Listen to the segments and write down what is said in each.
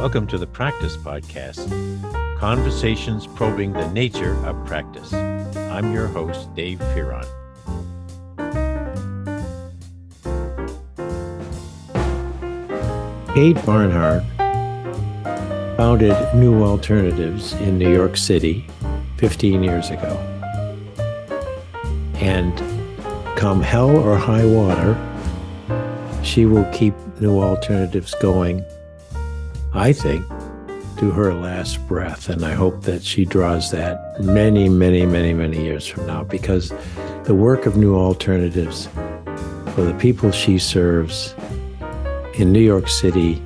Welcome to the Practice Podcast, conversations probing the nature of practice. I'm your host, Dave Fearon. Kate Barnhart founded New Alternatives in New York City 15 years ago. And come hell or high water, she will keep New Alternatives going I think, to her last breath. And I hope that she draws that many, many, many, many years from now because the work of New Alternatives for the people she serves in New York City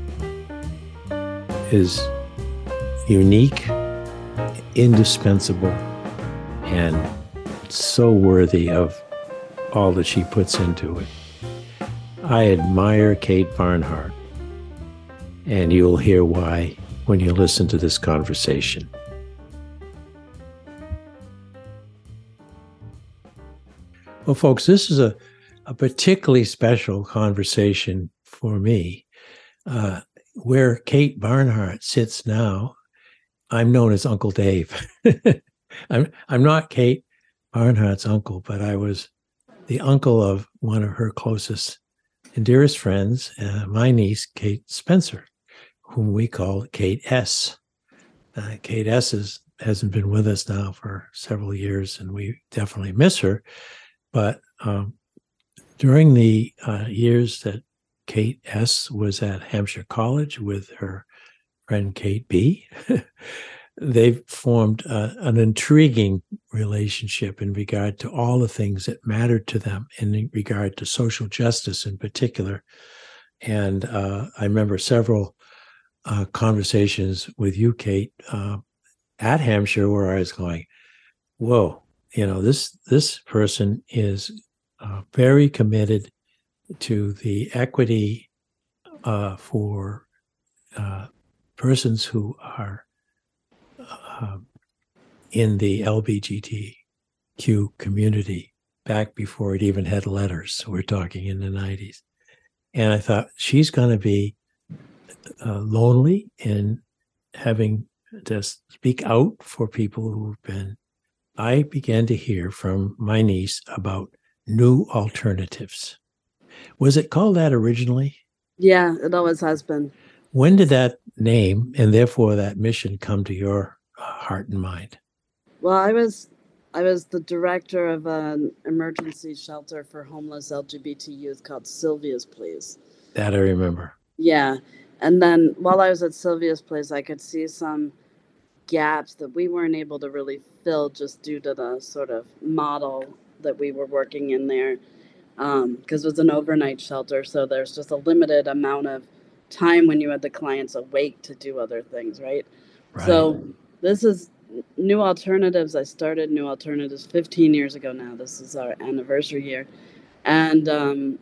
is unique, indispensable, and so worthy of all that she puts into it. I admire Kate Barnhart and you'll hear why when you listen to this conversation. Well, folks, this is a, a particularly special conversation for me. Uh, where Kate Barnhart sits now, I'm known as Uncle Dave. I'm, I'm not Kate Barnhart's uncle, but I was the uncle of one of her closest and dearest friends, uh, my niece, Kate Spencer whom we call Kate S. Uh, Kate S is, hasn't been with us now for several years, and we definitely miss her. But um, during the uh, years that Kate S was at Hampshire College with her friend Kate B, they've formed uh, an intriguing relationship in regard to all the things that mattered to them in regard to social justice in particular. And uh, I remember several uh, conversations with you, Kate, uh, at Hampshire, where I was going, "Whoa, you know this this person is uh, very committed to the equity uh, for uh, persons who are um, in the LBGTQ community." Back before it even had letters, we're talking in the '90s, and I thought she's going to be uh, lonely and having to speak out for people who've been, I began to hear from my niece about new alternatives. Was it called that originally? Yeah, it always has been. When did that name and therefore that mission come to your uh, heart and mind? Well, I was I was the director of an emergency shelter for homeless LGBT youth called Sylvia's Place. That I remember. Yeah, and then while I was at Sylvia's place, I could see some gaps that we weren't able to really fill just due to the sort of model that we were working in there. Because um, it was an overnight shelter, so there's just a limited amount of time when you had the clients awake to do other things, right? right. So this is New Alternatives. I started New Alternatives 15 years ago now. This is our anniversary year. And, um,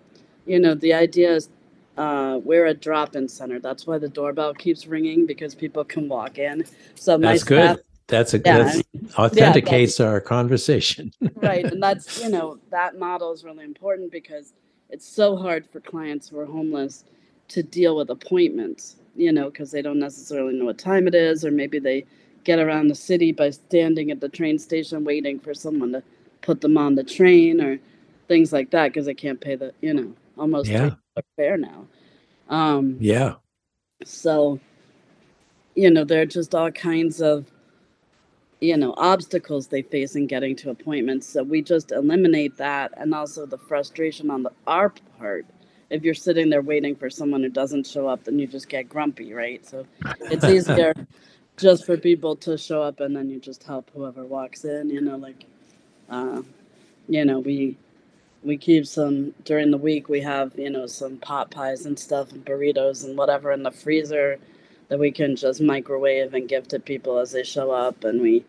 you know, the idea is uh, we're a drop-in center. That's why the doorbell keeps ringing because people can walk in. So my that's staff, good. That's a yeah, that's authenticates yeah, that's, our conversation. right, and that's you know that model is really important because it's so hard for clients who are homeless to deal with appointments. You know, because they don't necessarily know what time it is, or maybe they get around the city by standing at the train station waiting for someone to put them on the train or things like that because they can't pay the you know almost yeah fare now. Um, yeah. So, you know, there are just all kinds of, you know, obstacles they face in getting to appointments. So we just eliminate that, and also the frustration on the our part. If you're sitting there waiting for someone who doesn't show up, then you just get grumpy, right? So it's easier just for people to show up, and then you just help whoever walks in. You know, like, uh, you know, we we keep some during the week we have you know some pot pies and stuff and burritos and whatever in the freezer that we can just microwave and give to people as they show up. And we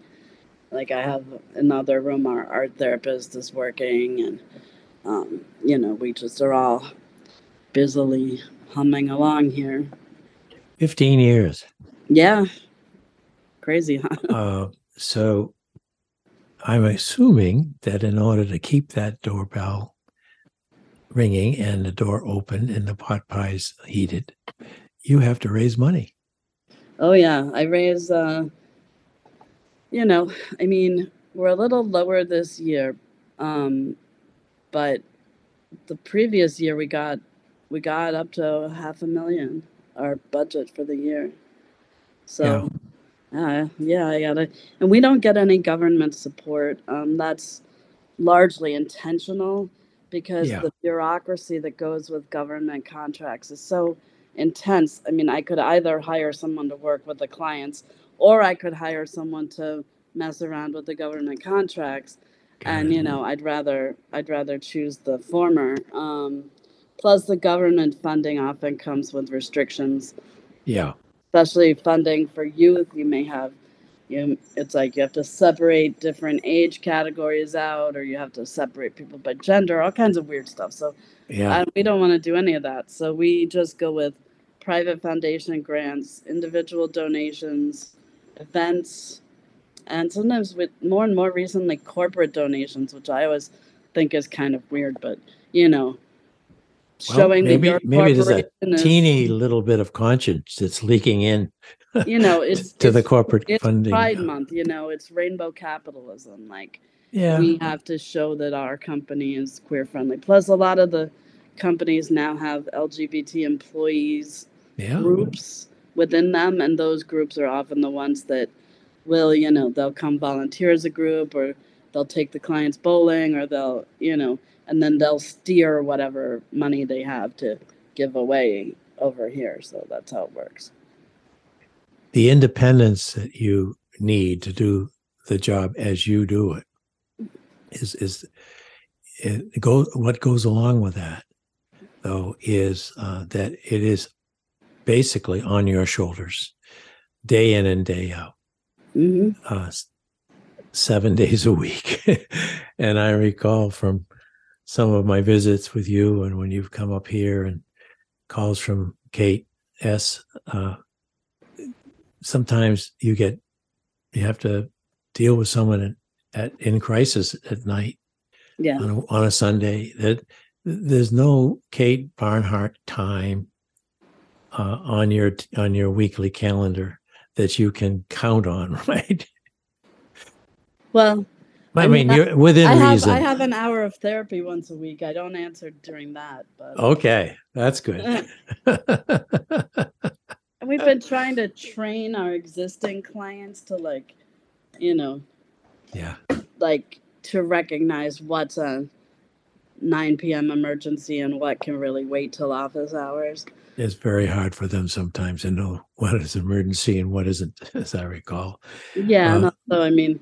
like i have another room our art therapist is working and um, you know we just are all busily humming along here. 15 years. Yeah. Crazy huh? Uh, so I'm assuming that in order to keep that doorbell ringing and the door open and the pot pies heated, you have to raise money. Oh yeah, I raise. Uh, you know, I mean, we're a little lower this year, um, but the previous year we got we got up to half a million our budget for the year. So, uh, yeah, I gotta, and we don't get any government support. Um, that's largely intentional because Yeah. the bureaucracy that goes with government contracts is so intense. I mean, I could either hire someone to work with the clients or I could hire someone to mess around with the government contracts. And you know, I'd rather I'd rather choose the former. Um, plus, the government funding often comes with restrictions Yeah. Especially funding for youth you may have you it's like you have to separate different age categories out or you have to separate people by gender all kinds of weird stuff so Yeah. I, we don't want to do any of that so we just go with private foundation grants individual donations events and sometimes with more and more recently corporate donations which i always think is kind of weird but you know Well, showing maybe- that your maybe there's a corporation is- Teeny little bit of conscience that's leaking in you know it's to the corporate it's funding. Pride Month, you know, it's rainbow capitalism. Like Yeah. we have to show that our company is queer friendly. Plus, a lot of the companies now have LGBT employees Yeah. groups within them, and those groups are often the ones that will, you know, they'll come volunteer as a group, or they'll take the clients bowling, or they'll, you know, and then they'll steer whatever money they have to give away over here. So that's how it works. The independence that you need to do the job as you do it is is it go what goes along with that though is uh, that it is basically on your shoulders day in and day out hmm uh, seven days a week. and I recall from some of my visits with you and when you've come up here and calls from Kate S. Uh, sometimes you get, you have to deal with someone at, at in crisis at night Yeah. on a, on a Sunday. That there's no Kate Barnhart time uh, on your on your weekly calendar that you can count on, right? Well, I I mean, mean, you're within I have reason. I have an hour of therapy once a week. I don't answer during that, but okay, that's good. and we've been trying to train our existing clients to like, you know, yeah, like to recognize what's a 9 p.m. emergency and what can really wait till office hours. it's very hard for them sometimes to know what is emergency and what isn't, as I recall. Yeah, and Uh, also, I mean,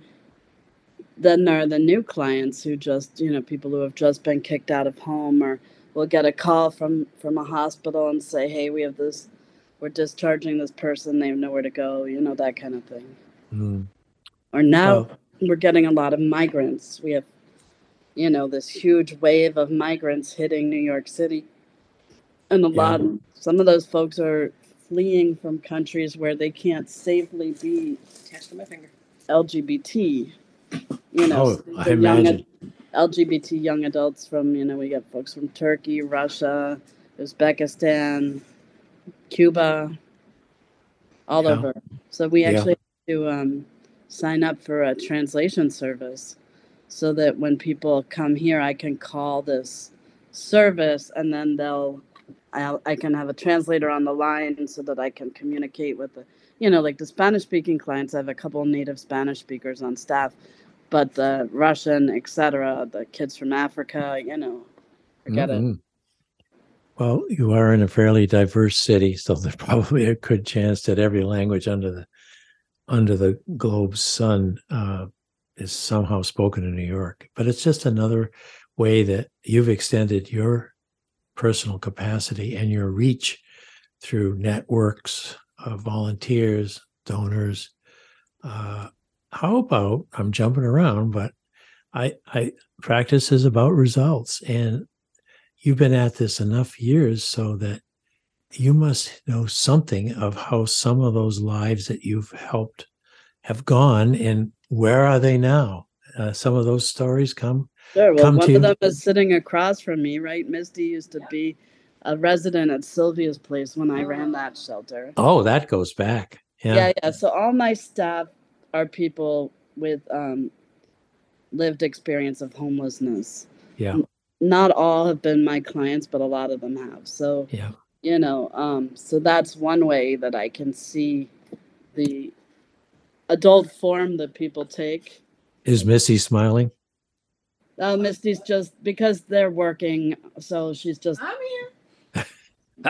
then there are the new clients who just, you know, people who have just been kicked out of home or will get a call from from a hospital and say, "Hey, we have this, we're discharging this person. They have nowhere to go," you know, that kind of thing. Mm. Or now Well, we're getting a lot of migrants. We have, you know, this huge wave of migrants hitting New York City, and a Yeah. lot. Some of those folks are fleeing from countries where they can't safely be Attached to my finger. LGBT. You know, oh, I young imagine. LGBT young adults from you know we got folks from Turkey, Russia, Uzbekistan, Cuba, all Yeah. over. So we Yeah. actually have to um, sign up for a translation service, so that when people come here, I can call this service, and then they'll. I'll, I can have a translator on the line so that I can communicate with the, you know, like the Spanish speaking clients. I have a couple native Spanish speakers on staff, but the Russian, etc., the kids from Africa, you know, forget it. Mhm. Well, you are in a fairly diverse city, so there's probably a good chance that every language under the under the globe's sun uh, is somehow spoken in New York. But it's just another way that you've extended your personal capacity and your reach through networks of volunteers, donors. Uh, how about I'm jumping around, but I I practice is about results and you've been at this enough years so that you must know something of how some of those lives that you've helped have gone and where are they now uh, some of those stories come Sure. Well, come one of them is sitting across from me, right? Misty used to be a resident at Sylvia's place when I ran that shelter. oh that goes back Yeah. yeah, yeah. So all my staff are people with um, lived experience of homelessness. Yeah. Not all have been my clients, but a lot of them have. So Yeah. you know, um, so that's one way that I can see the adult form that people take. Is Missy smiling? Uh, Misty's just because they're working, so she's just I'm here.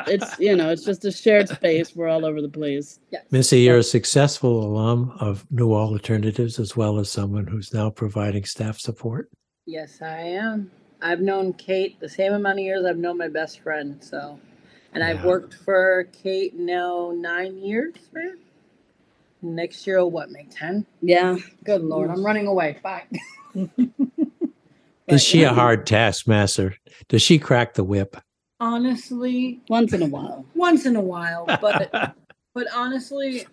It's you know it's just a shared space. We're all over the place. Yes. Missy, you're a successful alum of New All Alternatives as well as someone who's now providing staff support. Yes, I am. I've known Kate the same amount of years I've known my best friend. So, and I've worked for Kate now nine years. Right? Next year, will what make ten? Yeah, Good lord, I'm running away. Bye. Is she a hard taskmaster? Does she crack the whip? Honestly, once in a while. once in a while, but but honestly,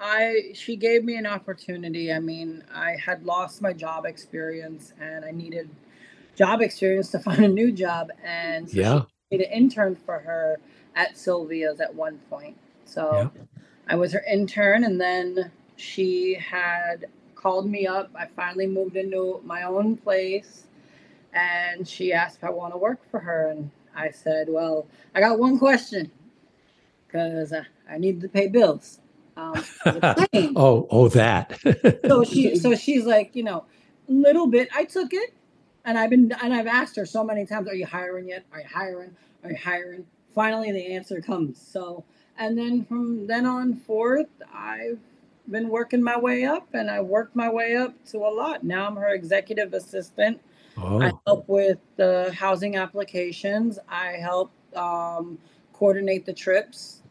I she gave me an opportunity. I mean, I had lost my job experience and I needed job experience to find a new job and so she Yeah. made an intern for her at Sylvia's at one point. So I was her intern, and then she had called me up. I finally moved into my own place, and she asked if I want to work for her, and I said, "Well, I got one question, because uh, I need to pay bills." Um, oh, oh, that. so she so she's like you know little bit i took it and i've been and i've asked her so many times are you hiring yet? Are you hiring? Are you hiring? Finally the answer comes. So and then from then on forth i've been working my way up and i worked my way up to a lot. Now i'm her executive assistant I oh, help with the housing applications. I help um, coordinate the trips.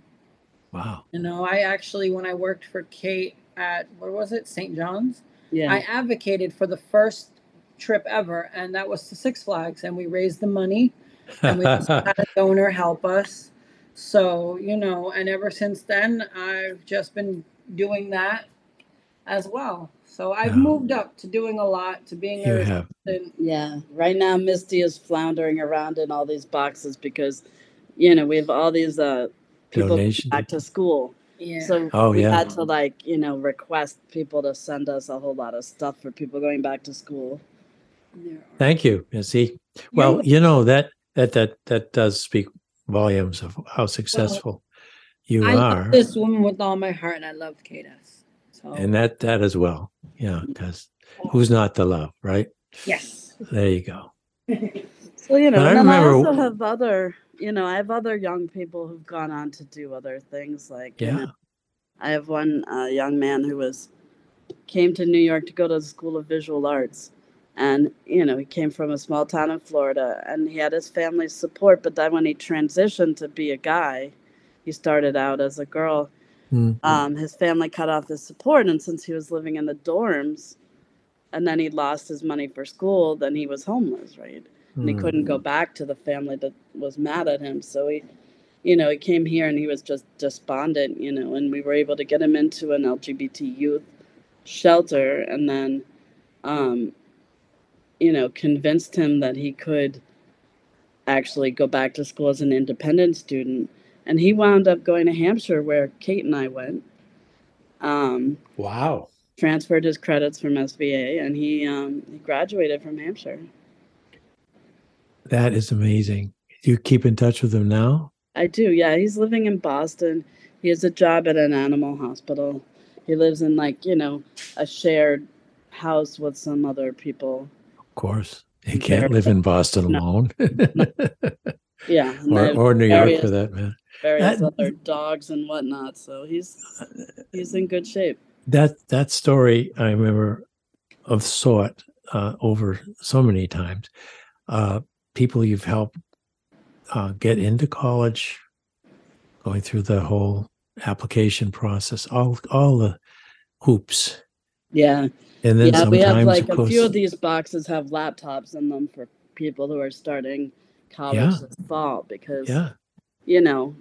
wow. You know, I actually, when I worked for Kate at, what was it, St. John's? Yeah, I advocated for the first trip ever, and that was to Six Flags, and we raised the money, and we had a donor help us. So you know, and ever since then, I've just been doing that as well. So I've Wow. moved up to doing a lot, to being you a yeah. Right now, Misty is floundering around in all these boxes because, you know, we have all these uh people Donation. back to school. Yeah. So Oh, we yeah. had to like you know request people to send us a whole lot of stuff for people going back to school. Thank you, Missy. Well, You're- you know that that that that does speak volumes of how successful you I are, love this woman with all my heart, and I love Kate S. So and that that as well. Yeah, because who's not to love, right? yes. There you go. So you know, But I and then I remember- also have other, you know, I have other young people who've gone on to do other things. Like, you Yeah. know, I have one uh, young man who was came to New York to go to the School of Visual Arts, and you know, he came from a small town in Florida, and he had his family's support. But then when he transitioned to be a guy, he started out as a girl. Mm. Um, his family cut off his support, and since he was living in the dorms, and then he lost his money for school, then he was homeless, right? and he couldn't go back to the family that was mad at him. So he, you know, he came here and he was just despondent, you know, and we were able to get him into an LGBT youth shelter and then, um, you know, convinced him that he could actually go back to school as an independent student. And he wound up going to Hampshire where Kate and I went. Um, Wow. transferred his credits from SVA and he um, he graduated from Hampshire. That is amazing. Do you keep in touch with him now? I do, yeah. He's living in Boston. He has a job at an animal hospital. He lives in like, you know, a shared house with some other people. Of course. He can't live in Boston No. alone. Yeah. or, or New York various- for that matter. various That- other dogs and whatnot. So he's he's in good shape. That that story I remember of saw it uh, over so many times. Uh, people you've helped uh, get into college, going through the whole application process, all all the hoops, Yeah. and then yeah, we have like of a few of these boxes have laptops in them for people who are starting college Yeah. this fall because yeah, you know,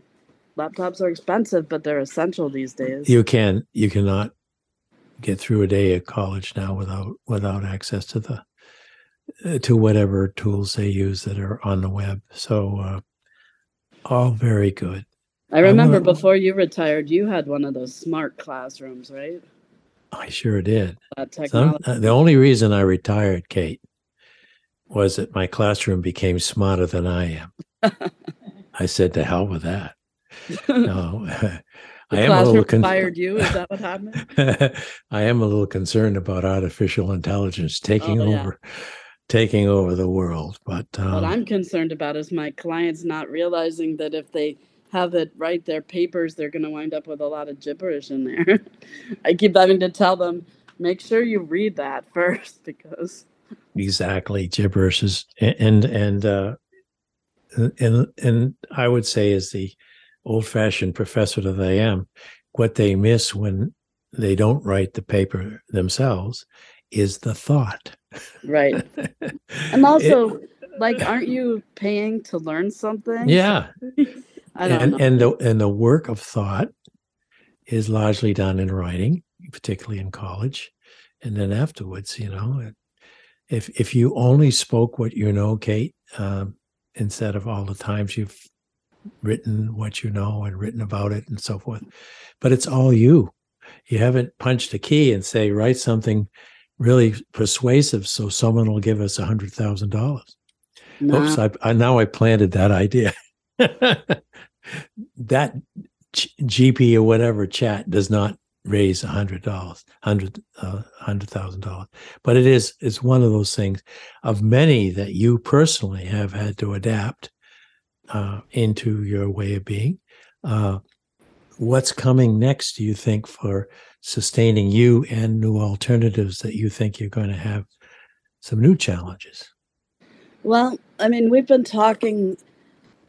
laptops are expensive, but they're essential these days. you can you cannot get through a day at college now without without access to the uh, to whatever tools they use that are on the web so uh, all very good I remember wanna- before you retired, you had one of those smart classrooms, right? I sure did. Some, uh, the only reason I retired, Kate, was that my classroom became smarter than I am. I said, to hell with that. No, I am a little con- fired you. Is that what happened? I am a little concerned about artificial intelligence taking Oh, yeah. over, taking over the world. But um, what I'm concerned about is my clients not realizing that if they have it write their papers, they're going to wind up with a lot of gibberish in there. I keep having to tell them, make sure you read that first because exactly gibberish is and and uh and and i would say as the old-fashioned professor that i am what they miss when they don't write the paper themselves is the thought right. And also, like, aren't you paying to learn something? yeah I don't and know. and the and the work of thought is largely done in writing particularly in college and then afterwards you know it- if if you only spoke what you know kate um, instead of all the times you've written what you know and written about it and so forth but it's all you you haven't punched a key and say write something really persuasive so someone will give us a hundred thousand dollars Nah. Oops, I, I now I planted that idea. that G- GP or whatever chat does not raise a hundred dollars, hundred uh, hundred thousand dollars, but it is it's one of those things of many that you personally have had to adapt uh, into your way of being. Uh, what's coming next? Do you think for sustaining you and new alternatives that you think you're going to have some new challenges? Well, I mean, we've been talking,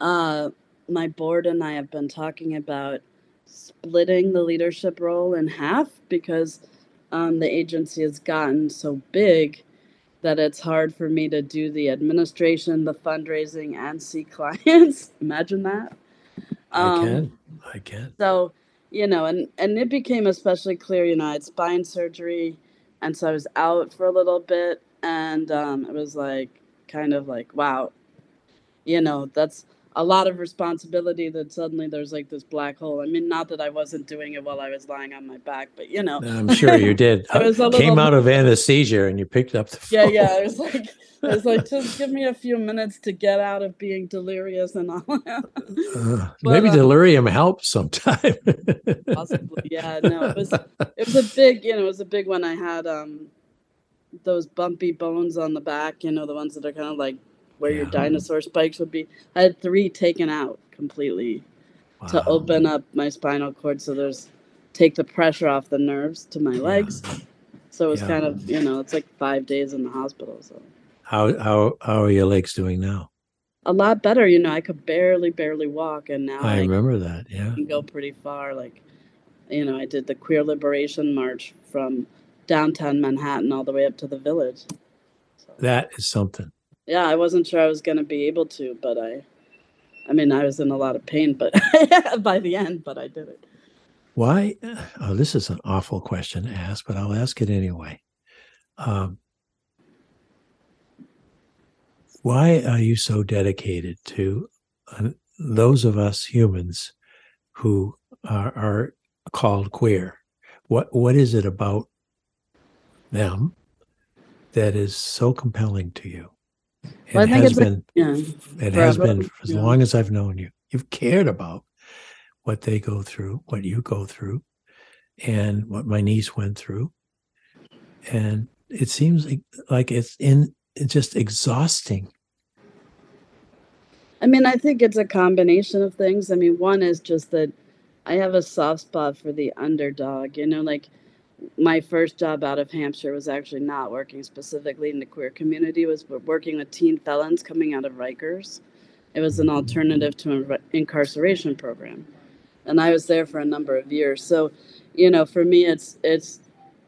uh, my board and I have been talking about splitting the leadership role in half because um, the agency has gotten so big that it's hard for me to do the administration, the fundraising, and see clients. Imagine that. I Um, can, I can. so, you know, and and it became especially clear, you know, I had spine surgery, and so I was out for a little bit, and um, it was like kind of like, wow, you know, that's a lot of responsibility. That suddenly there's like this black hole. I mean, not that I wasn't doing it while I was lying on my back, but you know, I'm sure you did. I was a Came little- out of anesthesia and you picked up the yeah, phone. yeah. It was like. It was like just give me a few minutes to get out of being delirious and all. Uh, But, maybe uh, delirium helps sometime. possibly yeah no it was it was a big you know it was a big one i had um those bumpy bones on the back you know the ones that are kind of like where your dinosaur spikes would be i had three taken out completely to open up my spinal cord so there's take the pressure off the nerves to my Yeah. legs so it was Yeah. kind of you know it's like five days in the hospital so How how how are your legs doing now? a lot better you know i could barely barely walk and now I i remember that. Yeah. can go pretty far. Like, you know, I did the Queer Liberation March from downtown Manhattan all the way up to the village. So, That is something. Yeah, I wasn't sure I was going to be able to, but I, I mean, I was in a lot of pain, but by the end, but I did it. Why? Oh, this is an awful question to ask, but I'll ask it anyway. Um, why are you so dedicated to uh, those of us humans who are, are called queer? What What is it about them that is so compelling to you? It Well, I think has been. Yeah. It has been for as yeah. long as I've known you. You've cared about what they go through, what you go through, and what my niece went through. And it seems like, like it's in it's just exhausting. I mean, I think it's a combination of things. I mean, one is just that I have a soft spot for the underdog. You know, like my first job out of Hampshire was actually not working specifically in the queer community. Was working with teen felons coming out of Rikers. It was an alternative to an incarceration program, and I was there for a number of years. So, you know, for me, it's it's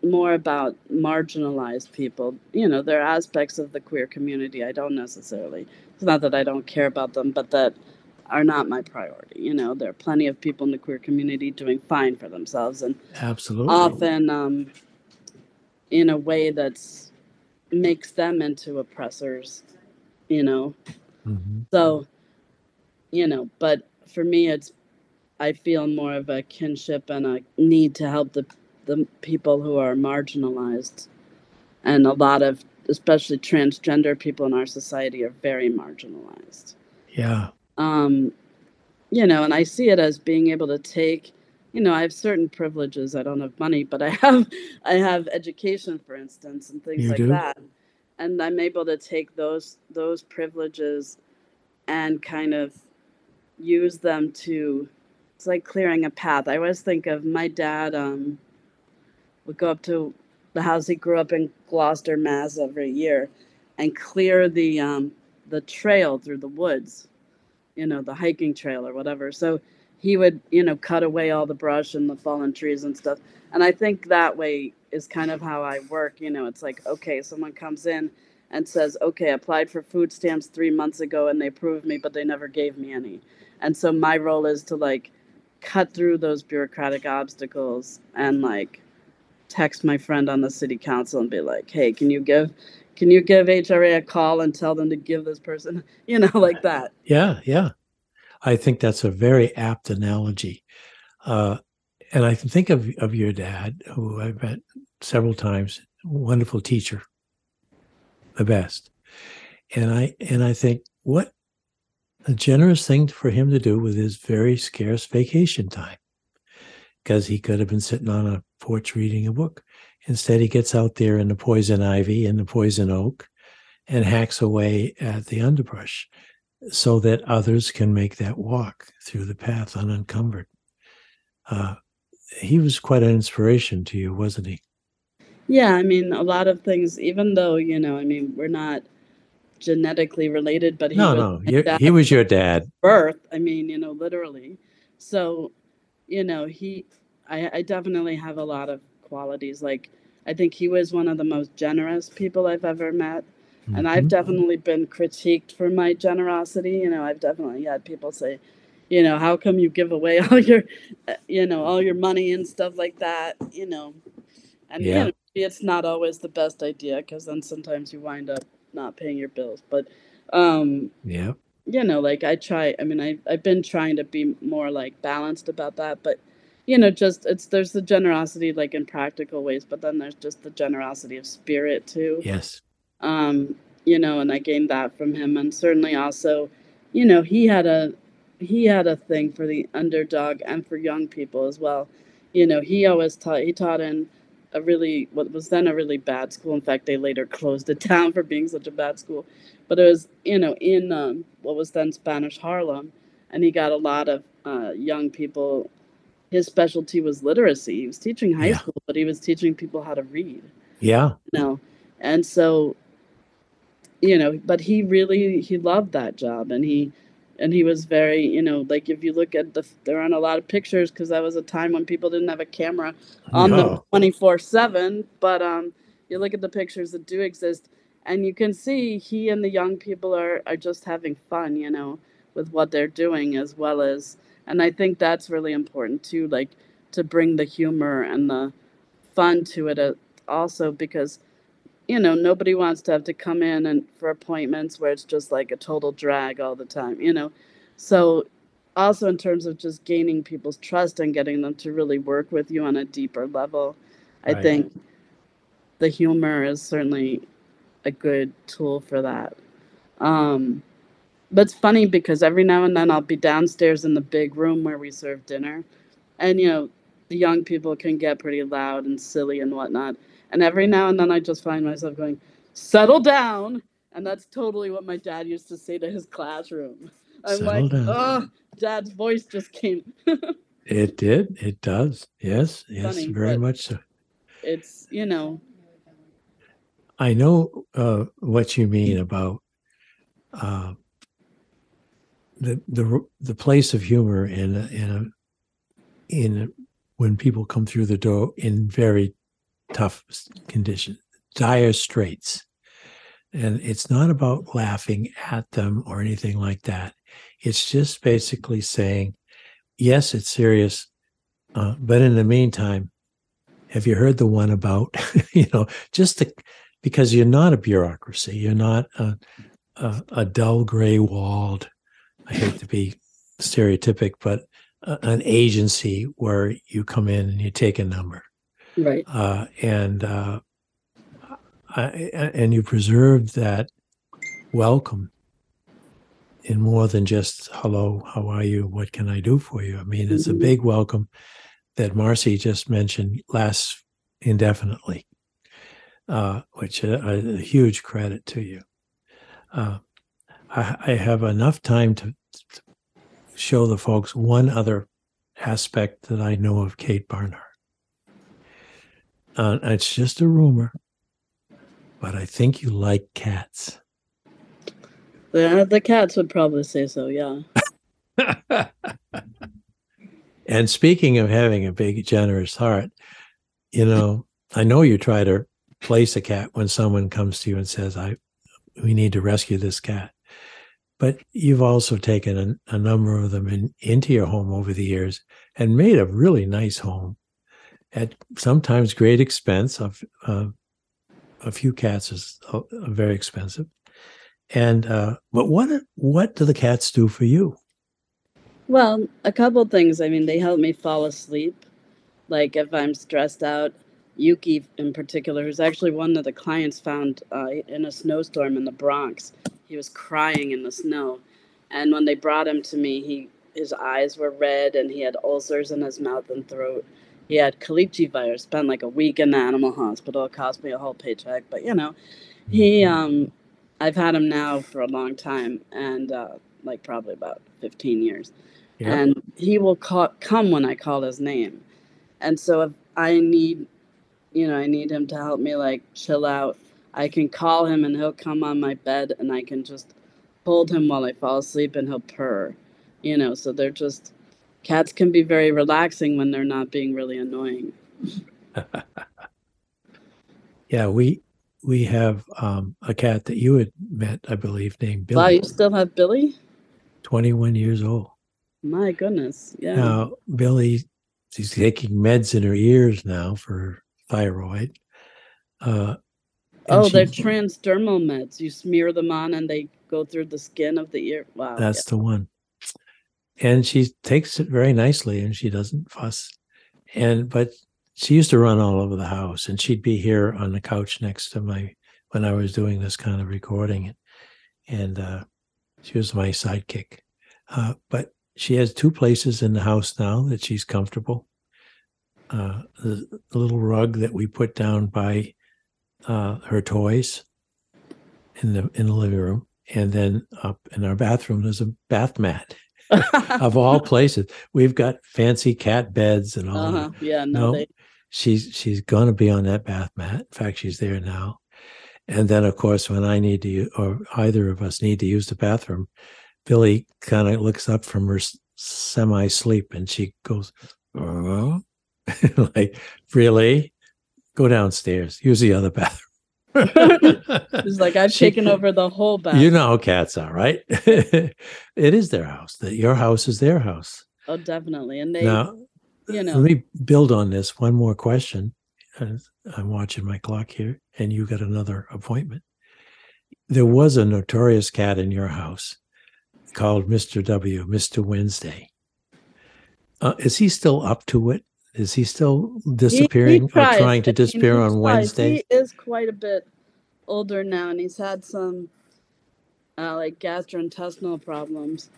more about marginalized people. You know, there are aspects of the queer community I don't necessarily it's not that I don't care about them, but that are not my priority. You know, there are plenty of people in the queer community doing fine for themselves, and Absolutely. often um, in a way that's makes them into oppressors. You know, Mhm. so you know, but for me, it's I feel more of a kinship and a need to help the the people who are marginalized, and a lot of especially transgender people in our society are very marginalized. Yeah. Um, you know, and I see it as being able to take, you know, I have certain privileges. I don't have money, but I have I have education, for instance, and things You like do? that. And I'm able to take those those privileges and kind of use them to it's like clearing a path. I always think of my dad um would go up to the house he grew up in Gloucester, Mass every year and clear the um the trail through the woods, you know, the hiking trail or whatever. So he would, you know, cut away all the brush and the fallen trees and stuff. And I think that way is kind of how I work. You know, it's like, okay, someone comes in and says, okay, applied for food stamps three months ago and they approved me, but they never gave me any. And so my role is to like cut through those bureaucratic obstacles and like text my friend on the city council and be like, hey, can you give can you give HRA a call and tell them to give this person, you know, like that. Yeah, yeah. I think that's a very apt analogy. Uh, and I can think of, of your dad, who I've met several times, wonderful teacher, the best. And I and I think what a generous thing for him to do with his very scarce vacation time. Because he could have been sitting on a porch reading a book. Instead, he gets out there in the poison ivy and the poison oak and hacks away at the underbrush so that others can make that walk through the path unencumbered. Uh, he was quite an inspiration to you, wasn't he? Yeah, I mean, a lot of things, even though, you know, I mean, we're not genetically related, but he No, was no, he was your dad. birth. I mean, you know, literally. So, you know, he, I, I definitely have a lot of qualities. Like, I think he was one of the most generous people I've ever met. And I've Mhm. definitely been critiqued for my generosity. You know, I've definitely had people say, you know, how come you give away all your, you know, all your money and stuff like that, you know. And, Yeah. you know, it's not always the best idea because then sometimes you wind up not paying your bills. But, um, yeah, you know, like I try, I mean, I, I've been trying to be more like balanced about that, but, you know, just it's, there's the generosity like in practical ways, but then there's just the generosity of spirit too yes, um, you know, and I gained that from him, and certainly also, you know, he had a he had a thing for the underdog and for young people as well. You know, he always taught he taught in a really what was then a really bad school. In fact, they later closed it down for being such a bad school. But it was you know in um, what was then Spanish Harlem, and he got a lot of uh, young people. His specialty was literacy. He was teaching high Yeah. school, but he was teaching people how to read yeah, know? And so you know but he really he loved that job. And he and he was very you know like if you look at the there aren't a lot of pictures because that was a time when people didn't have a camera on them 24 7 but um you look at the pictures that do exist and you can see he and the young people are are just having fun you know with what they're doing as well as and i think that's really important too like to bring the humor and the fun to it uh, also because you know nobody wants to have to come in and for appointments where it's just like a total drag all the time you know? So also in terms of just gaining people's trust and getting them to really work with you on a deeper level i think the humor is certainly a good tool for that. Um but it's funny because every now and then i'll be downstairs in the big room where we serve dinner and you know the young people can get pretty loud and silly and whatnot and every now and then I just find myself going, settle down. And that's totally what my dad used to say to his classroom. I'm Settle like, down. oh, dad's voice just came. it did. It does. Yes, yes, Funny, very much so. it's, you know, I know uh, what you mean about uh, the the the place of humor in a, in a, in a, when people come through the door in very tough conditions, dire straits, and it's not about laughing at them or anything like that. It's just basically saying, yes, it's serious, uh, but in the meantime, have you heard the one about you know just the because you're not a bureaucracy. You're not a, a, a dull gray walled, I hate to be stereotypic, but a, an agency where you come in and you take a number, Right. uh, and uh, I, and you preserve that welcome in more than just hello, how are you, what can I do for you? I mean, it's a Mhm. big welcome that Marcy just mentioned lasts indefinitely, uh, which uh, a, a huge credit to you. Uh, I, I have enough time to, show the folks one other aspect that I know of Kate Barnhart. Uh, it's just a rumor, but I think you like cats. The, the cats would probably say so, yeah. and speaking of having a big, generous heart, you know, I know you try to place a cat when someone comes to you and says, "I, we need to rescue this cat," but you've also taken a, a number of them in, into your home over the years and made a really nice home at sometimes great expense. Of uh, a few cats is uh, very expensive, and uh, but what what do the cats do for you? Well, a couple things. I mean, they help me fall asleep. Like if I'm stressed out, Yuki in particular, who's actually one of the clients found uh, in a snowstorm in the Bronx. He was crying in the snow, and when they brought him to me, he his eyes were red and he had ulcers in his mouth and throat. He had calicivirus. Spent like a week in the animal hospital. It cost me a whole paycheck, but you know, he um, I've had him now for a long time and uh, like probably about fifteen years Yeah. and he will call, come when I call his name. And so if I need, you know, I need him to help me like chill out, I can call him and he'll come on my bed and I can just hold him while I fall asleep and he'll purr. You know, so they're just cats can be very relaxing when they're not being really annoying. Yeah, we we have um, a cat that you had met, I believe, named Wow, Billy, you still have Billy? 21 years old. My goodness. Yeah. Now, Billy, she's taking meds in her ears now for thyroid. Uh, oh, they're transdermal meds. You smear them on and they go through the skin of the ear. Wow. That's the one. And she takes it very nicely and she doesn't fuss. And but she used to run all over the house and she'd be here on the couch next to my when I was doing this kind of recording. And uh she was my sidekick. Uh but she has two places in the house now that she's comfortable. Uh the, the little rug that we put down by uh her toys in the in the living room. And then up in our bathroom there's a bath mat of all places. We've got fancy cat beds and all. Uh-huh. Yeah, no, No. they She's she's going to be on that bath mat. In fact, she's there now. And then, of course, when I need to, or either of us need to use the bathroom, Billy kind of looks up from her semi sleep and she goes, "Oh," like, really? Go downstairs. Use the other bathroom. It's like I've taken over the whole bathroom. You know how cats are, right? it is their house. That your house is their house. Oh, definitely. And they, now, you know, let me build on this. One more question. I'm watching my clock here, and you got another appointment. There was a notorious cat in your house called Mr. W, Mr. Wednesday. Uh, is he still up to it? Is he still he- he disappearing or trying to disappear on. Wednesday? He is quite a bit older now, and he's had some uh, like gastrointestinal problems.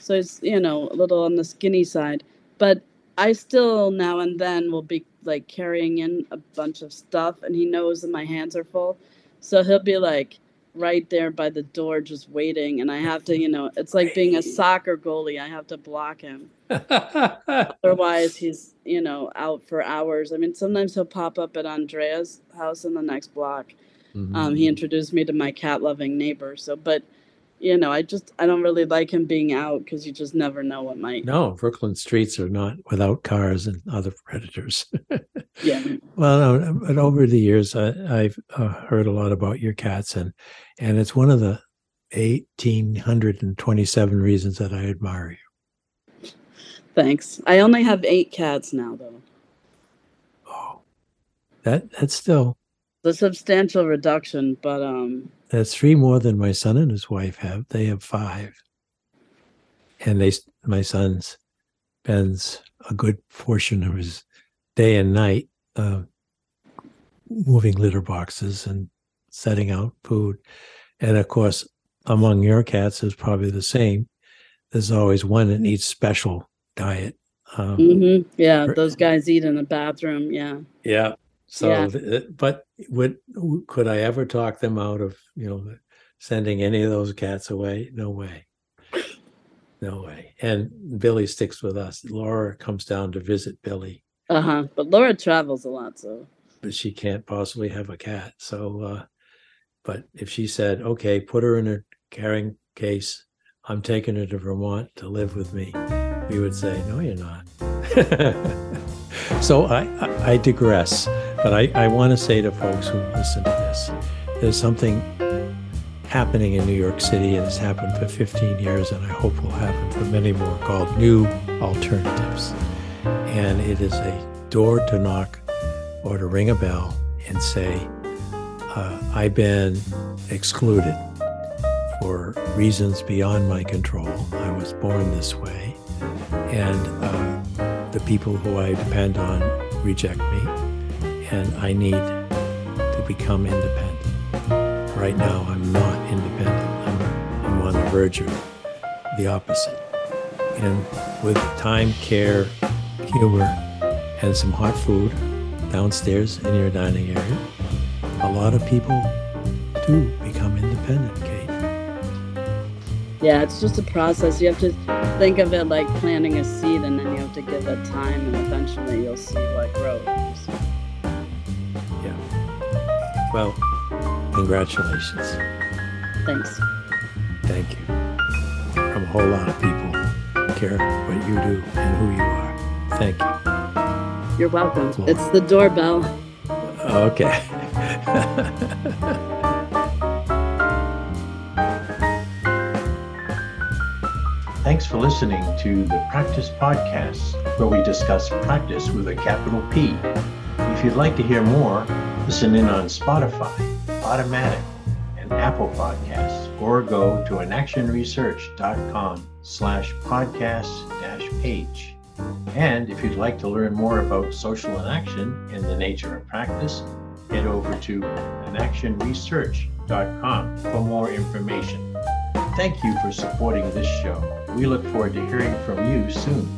So he's, you know, a little on the skinny side. But I still now and then will be like carrying in a bunch of stuff, and he knows that my hands are full. So he'll be like right there by the door just waiting, and I have to, you know, it's like being a soccer goalie. I have to block him. Otherwise, he's you know out for hours. I mean, sometimes he'll pop up at Andrea's house in the next block. Um, he Mhm. introduced me to my cat-loving neighbor. So, but you know, I just I don't really like him being out because you just never know what might. no, Brooklyn streets are not without cars and other predators. Yeah, Well, no, but over the years, I, I've uh, heard a lot about your cats, and and it's one of the eighteen hundred and twenty-seven reasons that I admire you. Thanks. I only have eight cats now, though. Oh, that that's still a substantial reduction, but um, that's three more than my son and his wife have. They have five, and they my sons spends a good portion of his day and night uh, moving litter boxes and setting out food. And of course, among your cats is probably the same. There's always one that needs special diet. Um, mm-hmm. Yeah, those guys eat in the bathroom. Yeah. Yeah. So, yeah. Th- but would could I ever talk them out of you know sending any of those cats away? No way. No way. And Billy sticks with us. Laura comes down to visit Billy. Uh huh. But Laura travels a lot, so. But she can't possibly have a cat. So, uh, but if she said, okay, put her in a carrying case, I'm taking her to Vermont to live with me, we would say, no, you're not. so I, I, I digress. But I, I want to say to folks who listen to this, there's something happening in New York City and has happened for 15 years, and I hope will happen for many more, called New Alternatives. And it is a door to knock or to ring a bell and say, uh, I've been excluded for reasons beyond my control. I was born this way. And uh, the people who I depend on reject me. And I need to become independent right now I'm not independent. I'm, I'm on the verge of the opposite. And with time, care, humor, and some hot food downstairs in your dining area, a lot of people do become independent, Kate. Yeah, it's just a process. You have to think of it like planting a seed, and then you have to give it time, and eventually you'll see what grows. Yeah. Well, Congratulations. Thanks. Thank you. From a whole lot of people care what you do and who you are. Thank you. You're welcome. It's the doorbell. Okay. Thanks for listening to the Practice Podcast, where we discuss practice with a capital P. If you'd like to hear more, listen in on Spotify Automatic, and Apple Podcasts, or go to inactionresearch.com slash podcast dash page. And if you'd like to learn more about social inaction and the nature of practice, head over to inactionresearch.com for more information. Thank you for supporting this show. We look forward to hearing from you soon.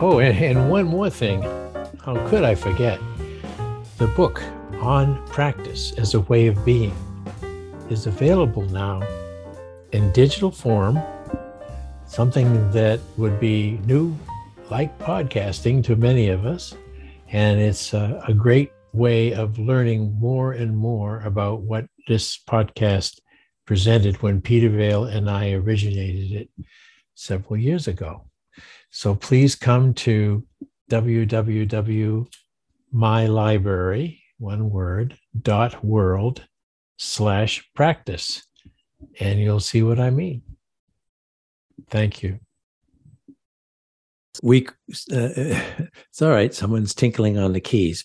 Oh, and, and one more thing. How could I forget? The book on practice as a way of being is available now in digital form, something that would be new, like podcasting to many of us. And it's a, a great way of learning more and more about what this podcast presented when Peter Vale and I originated it several years ago. So please come to www.mylibrary, one word, dot world slash practice, and you'll see what I mean. Thank you. We, uh, it's all right. Someone's tinkling on the keys.